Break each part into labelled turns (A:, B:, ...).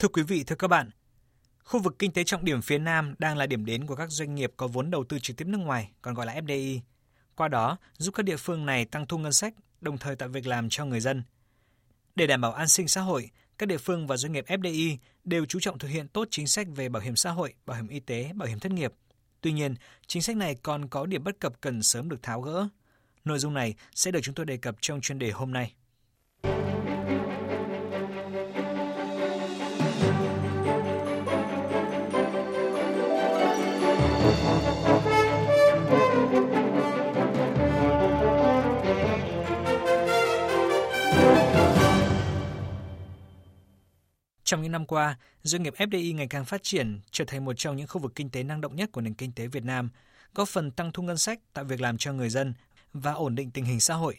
A: Thưa quý vị, thưa các bạn, khu vực kinh tế trọng điểm phía Nam đang là điểm đến của các doanh nghiệp có vốn đầu tư trực tiếp nước ngoài, còn gọi là FDI. Qua đó, giúp các địa phương này tăng thu ngân sách, đồng thời tạo việc làm cho người dân. Để đảm bảo an sinh xã hội, các địa phương và doanh nghiệp FDI đều chú trọng thực hiện tốt chính sách về bảo hiểm xã hội, bảo hiểm y tế, bảo hiểm thất nghiệp. Tuy nhiên, chính sách này còn có điểm bất cập cần sớm được tháo gỡ. Nội dung này sẽ được chúng tôi đề cập trong chuyên đề hôm nay. Trong những năm qua, doanh nghiệp FDI ngày càng phát triển, trở thành một trong những khu vực kinh tế năng động nhất của nền kinh tế Việt Nam, góp phần tăng thu ngân sách, tạo việc làm cho người dân và ổn định tình hình xã hội.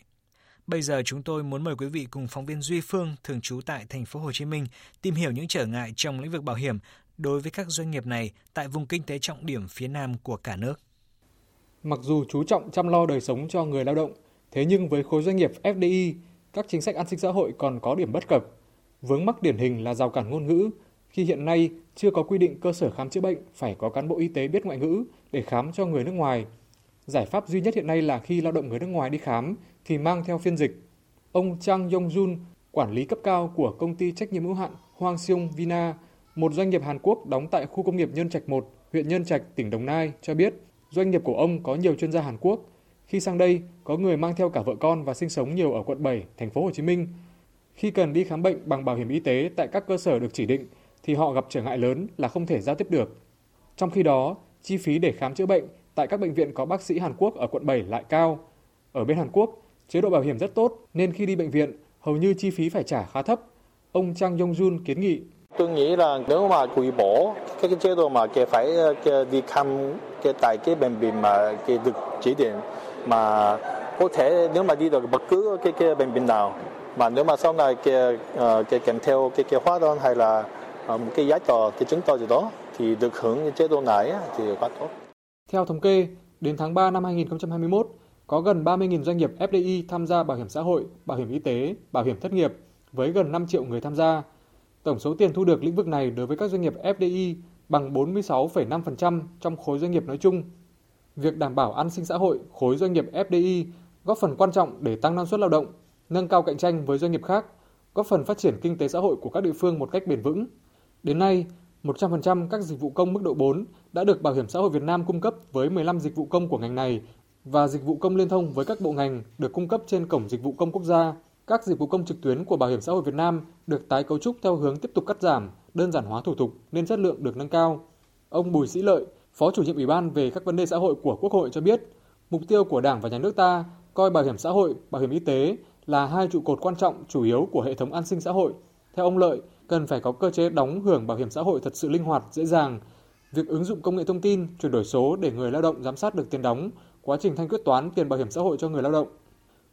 A: Bây giờ chúng tôi muốn mời quý vị cùng phóng viên Duy Phương thường trú tại thành phố Hồ Chí Minh tìm hiểu những trở ngại trong lĩnh vực bảo hiểm đối với các doanh nghiệp này tại vùng kinh tế trọng điểm phía Nam của cả nước.
B: Mặc dù chú trọng chăm lo đời sống cho người lao động, thế nhưng với khối doanh nghiệp FDI, các chính sách an sinh xã hội còn có điểm bất cập Vướng mắc điển hình là rào cản ngôn ngữ, khi hiện nay chưa có quy định cơ sở khám chữa bệnh phải có cán bộ y tế biết ngoại ngữ để khám cho người nước ngoài. Giải pháp duy nhất hiện nay là khi lao động người nước ngoài đi khám thì mang theo phiên dịch. Ông Chang Yong-jun, quản lý cấp cao của công ty trách nhiệm hữu hạn Hoang Seong Vina, một doanh nghiệp Hàn Quốc đóng tại khu công nghiệp Nhân Trạch 1, huyện Nhân Trạch, tỉnh Đồng Nai cho biết doanh nghiệp của ông có nhiều chuyên gia Hàn Quốc. Khi sang đây, có người mang theo cả vợ con và sinh sống nhiều ở quận 7, thành phố Hồ Chí Minh khi cần đi khám bệnh bằng bảo hiểm y tế tại các cơ sở được chỉ định thì họ gặp trở ngại lớn là không thể giao tiếp được. Trong khi đó, chi phí để khám chữa bệnh tại các bệnh viện có bác sĩ Hàn Quốc ở quận 7 lại cao. Ở bên Hàn Quốc, chế độ bảo hiểm rất tốt nên khi đi bệnh viện, hầu như chi phí phải trả khá thấp. Ông Chang Yong-jun kiến nghị
C: Tôi nghĩ là nếu mà hủy bỏ cái, cái chế độ mà cái phải cái đi khám cái tại cái bệnh viện mà cái được chỉ định mà có thể nếu mà đi được bất cứ cái cái bệnh viện nào mà nếu mà sau này cái, ờ, cái kèm theo cái, cái hóa đơn hay là ờ, một cái giấy tờ cái chứng tờ gì đó thì được hưởng chế độ này thì quá tốt.
B: Theo thống kê, đến tháng 3 năm 2021, có gần 30.000 doanh nghiệp FDI tham gia bảo hiểm xã hội, bảo hiểm y tế, bảo hiểm thất nghiệp với gần 5 triệu người tham gia. Tổng số tiền thu được lĩnh vực này đối với các doanh nghiệp FDI bằng 46,5% trong khối doanh nghiệp nói chung. Việc đảm bảo an sinh xã hội khối doanh nghiệp FDI góp phần quan trọng để tăng năng suất lao động, nâng cao cạnh tranh với doanh nghiệp khác, góp phần phát triển kinh tế xã hội của các địa phương một cách bền vững. Đến nay, 100% các dịch vụ công mức độ 4 đã được Bảo hiểm xã hội Việt Nam cung cấp với 15 dịch vụ công của ngành này và dịch vụ công liên thông với các bộ ngành được cung cấp trên cổng dịch vụ công quốc gia. Các dịch vụ công trực tuyến của Bảo hiểm xã hội Việt Nam được tái cấu trúc theo hướng tiếp tục cắt giảm, đơn giản hóa thủ tục nên chất lượng được nâng cao. Ông Bùi Sĩ Lợi, Phó chủ nhiệm Ủy ban về các vấn đề xã hội của Quốc hội cho biết, mục tiêu của Đảng và Nhà nước ta coi bảo hiểm xã hội, bảo hiểm y tế là hai trụ cột quan trọng chủ yếu của hệ thống an sinh xã hội. Theo ông Lợi, cần phải có cơ chế đóng hưởng bảo hiểm xã hội thật sự linh hoạt, dễ dàng. Việc ứng dụng công nghệ thông tin, chuyển đổi số để người lao động giám sát được tiền đóng, quá trình thanh quyết toán tiền bảo hiểm xã hội cho người lao động.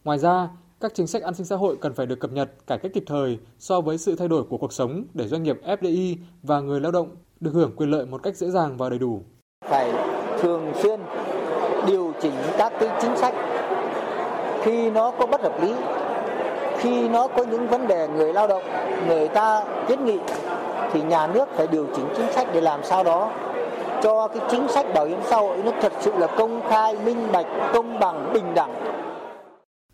B: Ngoài ra, các chính sách an sinh xã hội cần phải được cập nhật, cải cách kịp thời so với sự thay đổi của cuộc sống để doanh nghiệp FDI và người lao động được hưởng quyền lợi một cách dễ dàng và đầy đủ.
D: Phải thường xuyên điều chỉnh các cái chính sách khi nó có bất hợp lý khi nó có những vấn đề người lao động người ta kiến nghị thì nhà nước phải điều chỉnh chính sách để làm sao đó cho cái chính sách bảo hiểm xã hội nó thật sự là công khai, minh bạch, công bằng, bình đẳng.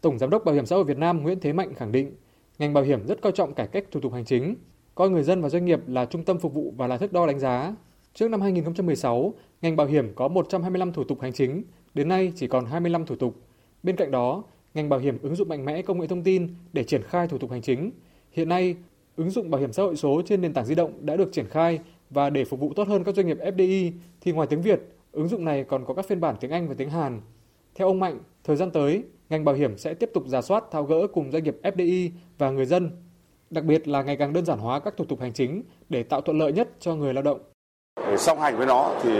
B: Tổng Giám đốc Bảo hiểm xã hội Việt Nam Nguyễn Thế Mạnh khẳng định, ngành bảo hiểm rất coi trọng cải cách thủ tục hành chính, coi người dân và doanh nghiệp là trung tâm phục vụ và là thước đo đánh giá. Trước năm 2016, ngành bảo hiểm có 125 thủ tục hành chính, đến nay chỉ còn 25 thủ tục. Bên cạnh đó, ngành bảo hiểm ứng dụng mạnh mẽ công nghệ thông tin để triển khai thủ tục hành chính. Hiện nay, ứng dụng bảo hiểm xã hội số trên nền tảng di động đã được triển khai và để phục vụ tốt hơn các doanh nghiệp FDI thì ngoài tiếng Việt, ứng dụng này còn có các phiên bản tiếng Anh và tiếng Hàn. Theo ông Mạnh, thời gian tới, ngành bảo hiểm sẽ tiếp tục giả soát tháo gỡ cùng doanh nghiệp FDI và người dân, đặc biệt là ngày càng đơn giản hóa các thủ tục hành chính để tạo thuận lợi nhất cho người lao động.
E: Song hành với nó thì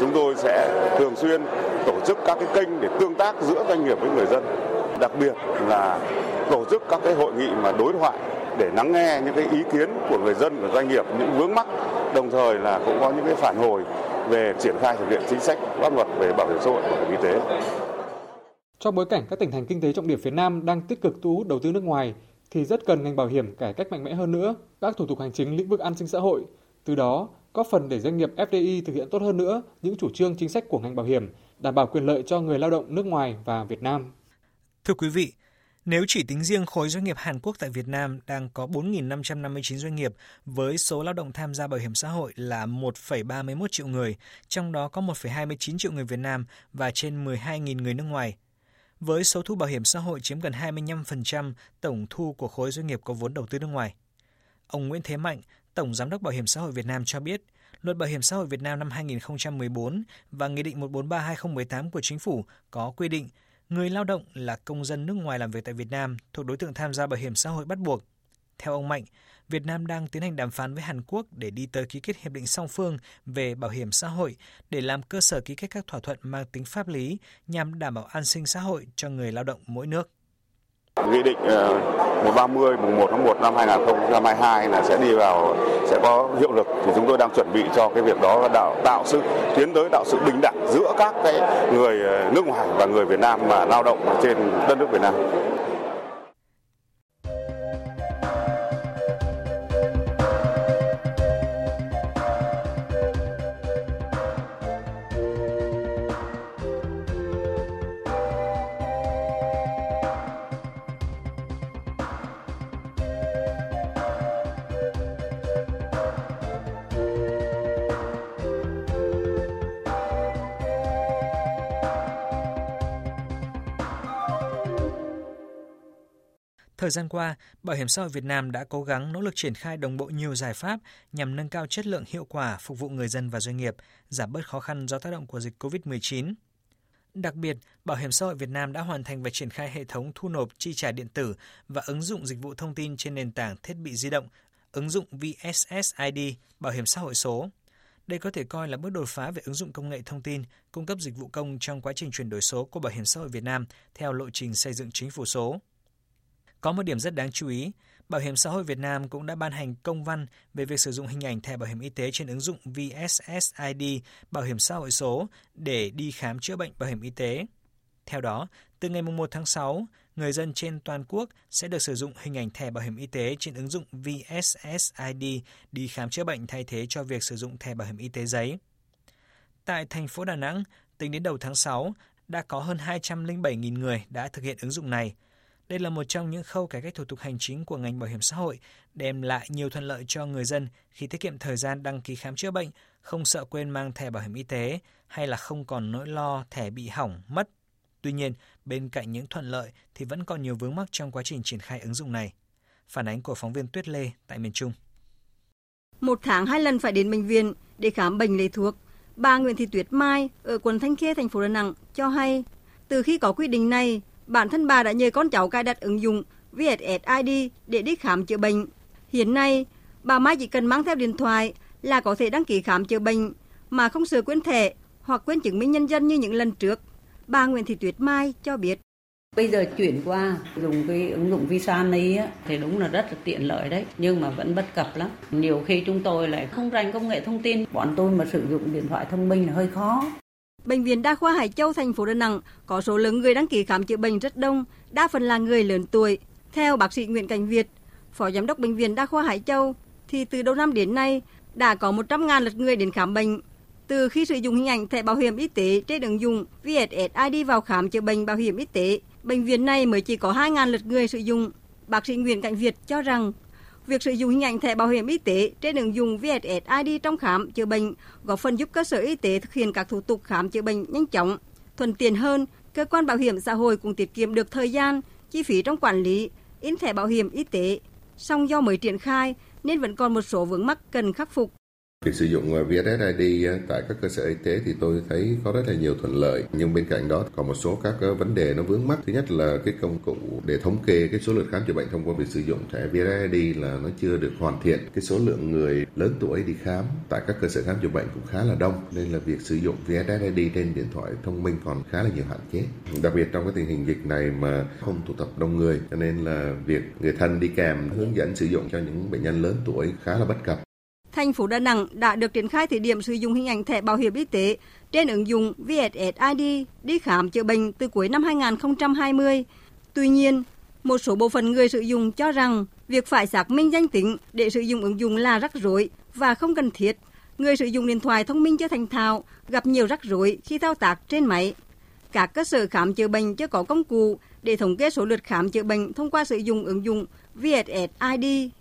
E: chúng tôi sẽ thường xuyên tổ chức các cái kênh để tương tác giữa doanh nghiệp với người dân đặc biệt là tổ chức các cái hội nghị mà đối thoại để lắng nghe những cái ý kiến của người dân và doanh nghiệp những vướng mắc đồng thời là cũng có những cái phản hồi về triển khai thực hiện chính sách pháp luật về bảo hiểm xã hội bảo hiểm y tế.
B: Trong bối cảnh các tỉnh thành kinh tế trọng điểm phía Nam đang tích cực thu hút đầu tư nước ngoài thì rất cần ngành bảo hiểm cải cách mạnh mẽ hơn nữa các thủ tục hành chính lĩnh vực an sinh xã hội, từ đó góp phần để doanh nghiệp FDI thực hiện tốt hơn nữa những chủ trương chính sách của ngành bảo hiểm, đảm bảo quyền lợi cho người lao động nước ngoài và Việt Nam.
A: Thưa quý vị, nếu chỉ tính riêng khối doanh nghiệp Hàn Quốc tại Việt Nam đang có 4.559 doanh nghiệp với số lao động tham gia bảo hiểm xã hội là 1,31 triệu người, trong đó có 1,29 triệu người Việt Nam và trên 12.000 người nước ngoài. Với số thu bảo hiểm xã hội chiếm gần 25% tổng thu của khối doanh nghiệp có vốn đầu tư nước ngoài. Ông Nguyễn Thế Mạnh, Tổng Giám đốc Bảo hiểm xã hội Việt Nam cho biết, Luật Bảo hiểm xã hội Việt Nam năm 2014 và Nghị định 143-2018 của Chính phủ có quy định người lao động là công dân nước ngoài làm việc tại Việt Nam thuộc đối tượng tham gia bảo hiểm xã hội bắt buộc. Theo ông Mạnh, Việt Nam đang tiến hành đàm phán với Hàn Quốc để đi tới ký kết hiệp định song phương về bảo hiểm xã hội để làm cơ sở ký kết các thỏa thuận mang tính pháp lý nhằm đảm bảo an sinh xã hội cho người lao động mỗi nước.
E: Nghị định ờ, 130 ờ, mùng 1 tháng 1 năm 2022 là sẽ đi vào sẽ có hiệu lực thì chúng tôi đang chuẩn bị cho cái việc đó tạo tạo sự tiến tới tạo sự bình đẳng giữa các cái người ờ, nước ngoài và người Việt Nam mà lao động trên đất nước Việt Nam.
A: Thời gian qua, Bảo hiểm xã hội Việt Nam đã cố gắng nỗ lực triển khai đồng bộ nhiều giải pháp nhằm nâng cao chất lượng hiệu quả phục vụ người dân và doanh nghiệp, giảm bớt khó khăn do tác động của dịch COVID-19. Đặc biệt, Bảo hiểm xã hội Việt Nam đã hoàn thành và triển khai hệ thống thu nộp chi trả điện tử và ứng dụng dịch vụ thông tin trên nền tảng thiết bị di động, ứng dụng VSSID, Bảo hiểm xã hội số. Đây có thể coi là bước đột phá về ứng dụng công nghệ thông tin, cung cấp dịch vụ công trong quá trình chuyển đổi số của Bảo hiểm xã hội Việt Nam theo lộ trình xây dựng chính phủ số. Có một điểm rất đáng chú ý, Bảo hiểm xã hội Việt Nam cũng đã ban hành công văn về việc sử dụng hình ảnh thẻ bảo hiểm y tế trên ứng dụng VSSID Bảo hiểm xã hội số để đi khám chữa bệnh bảo hiểm y tế. Theo đó, từ ngày 1 tháng 6, người dân trên toàn quốc sẽ được sử dụng hình ảnh thẻ bảo hiểm y tế trên ứng dụng VSSID đi khám chữa bệnh thay thế cho việc sử dụng thẻ bảo hiểm y tế giấy. Tại thành phố Đà Nẵng, tính đến đầu tháng 6, đã có hơn 207.000 người đã thực hiện ứng dụng này – đây là một trong những khâu cải cách thủ tục hành chính của ngành bảo hiểm xã hội, đem lại nhiều thuận lợi cho người dân khi tiết kiệm thời gian đăng ký khám chữa bệnh, không sợ quên mang thẻ bảo hiểm y tế hay là không còn nỗi lo thẻ bị hỏng, mất. Tuy nhiên, bên cạnh những thuận lợi thì vẫn còn nhiều vướng mắc trong quá trình triển khai ứng dụng này. Phản ánh của phóng viên Tuyết Lê tại miền Trung.
F: Một tháng hai lần phải đến bệnh viện để khám bệnh lấy thuốc. Bà Nguyễn Thị Tuyết Mai ở quận Thanh Khê, thành phố Đà Nẵng cho hay, từ khi có quy định này, bản thân bà đã nhờ con cháu cài đặt ứng dụng VSSID để đi khám chữa bệnh. Hiện nay, bà Mai chỉ cần mang theo điện thoại là có thể đăng ký khám chữa bệnh mà không sợ quên thẻ hoặc quên chứng minh nhân dân như những lần trước. Bà Nguyễn Thị Tuyết Mai cho biết.
G: Bây giờ chuyển qua dùng cái ứng dụng Visa này á, thì đúng là rất là tiện lợi đấy, nhưng mà vẫn bất cập lắm. Nhiều khi chúng tôi lại không rành công nghệ thông tin, bọn tôi mà sử dụng điện thoại thông minh là hơi khó.
F: Bệnh viện Đa khoa Hải Châu, thành phố Đà Nẵng có số lượng người đăng ký khám chữa bệnh rất đông, đa phần là người lớn tuổi. Theo bác sĩ Nguyễn Cảnh Việt, Phó Giám đốc Bệnh viện Đa khoa Hải Châu, thì từ đầu năm đến nay đã có 100.000 lượt người đến khám bệnh. Từ khi sử dụng hình ảnh thẻ bảo hiểm y tế trên ứng dụng VSSID vào khám chữa bệnh bảo hiểm y tế, bệnh viện này mới chỉ có 2.000 lượt người sử dụng. Bác sĩ Nguyễn Cảnh Việt cho rằng Việc sử dụng hình ảnh thẻ bảo hiểm y tế trên ứng dụng VSSID trong khám chữa bệnh góp phần giúp cơ sở y tế thực hiện các thủ tục khám chữa bệnh nhanh chóng, thuận tiện hơn. Cơ quan bảo hiểm xã hội cũng tiết kiệm được thời gian, chi phí trong quản lý, in thẻ bảo hiểm y tế. Song do mới triển khai nên vẫn còn một số vướng mắc cần khắc phục.
H: Việc sử dụng ờ, VSSID ờ, tại các cơ sở y tế thì tôi thấy có rất là nhiều thuận lợi, nhưng bên cạnh đó còn một số các ờ, vấn đề nó vướng mắc. Thứ nhất là cái công cụ để thống kê cái số lượt khám chữa bệnh thông qua việc sử dụng thẻ VSSID là nó chưa được hoàn thiện. Cái số lượng người lớn tuổi đi khám tại các cơ sở khám chữa bệnh cũng khá là đông, nên là việc sử dụng VSSID trên điện thoại thông minh còn khá là nhiều hạn chế. Đặc biệt trong cái tình hình dịch này mà không tụ tập đông người, cho nên là việc người thân đi kèm hướng dẫn sử dụng cho những bệnh nhân lớn tuổi khá là bất cập
F: thành phố Đà Nẵng đã được triển khai thí điểm sử dụng hình ảnh thẻ bảo hiểm y tế trên ứng dụng VSSID đi khám chữa bệnh từ cuối năm 2020. Tuy nhiên, Một số bộ phận người sử dụng cho rằng việc phải xác minh danh tính để sử dụng ứng dụng là rắc rối và không cần thiết. Người sử dụng điện thoại thông minh chưa thành thạo gặp nhiều rắc rối khi thao tác trên máy. Các cơ sở khám chữa bệnh chưa có công cụ để thống kê số lượt khám chữa bệnh thông qua sử dụng ứng dụng VSSID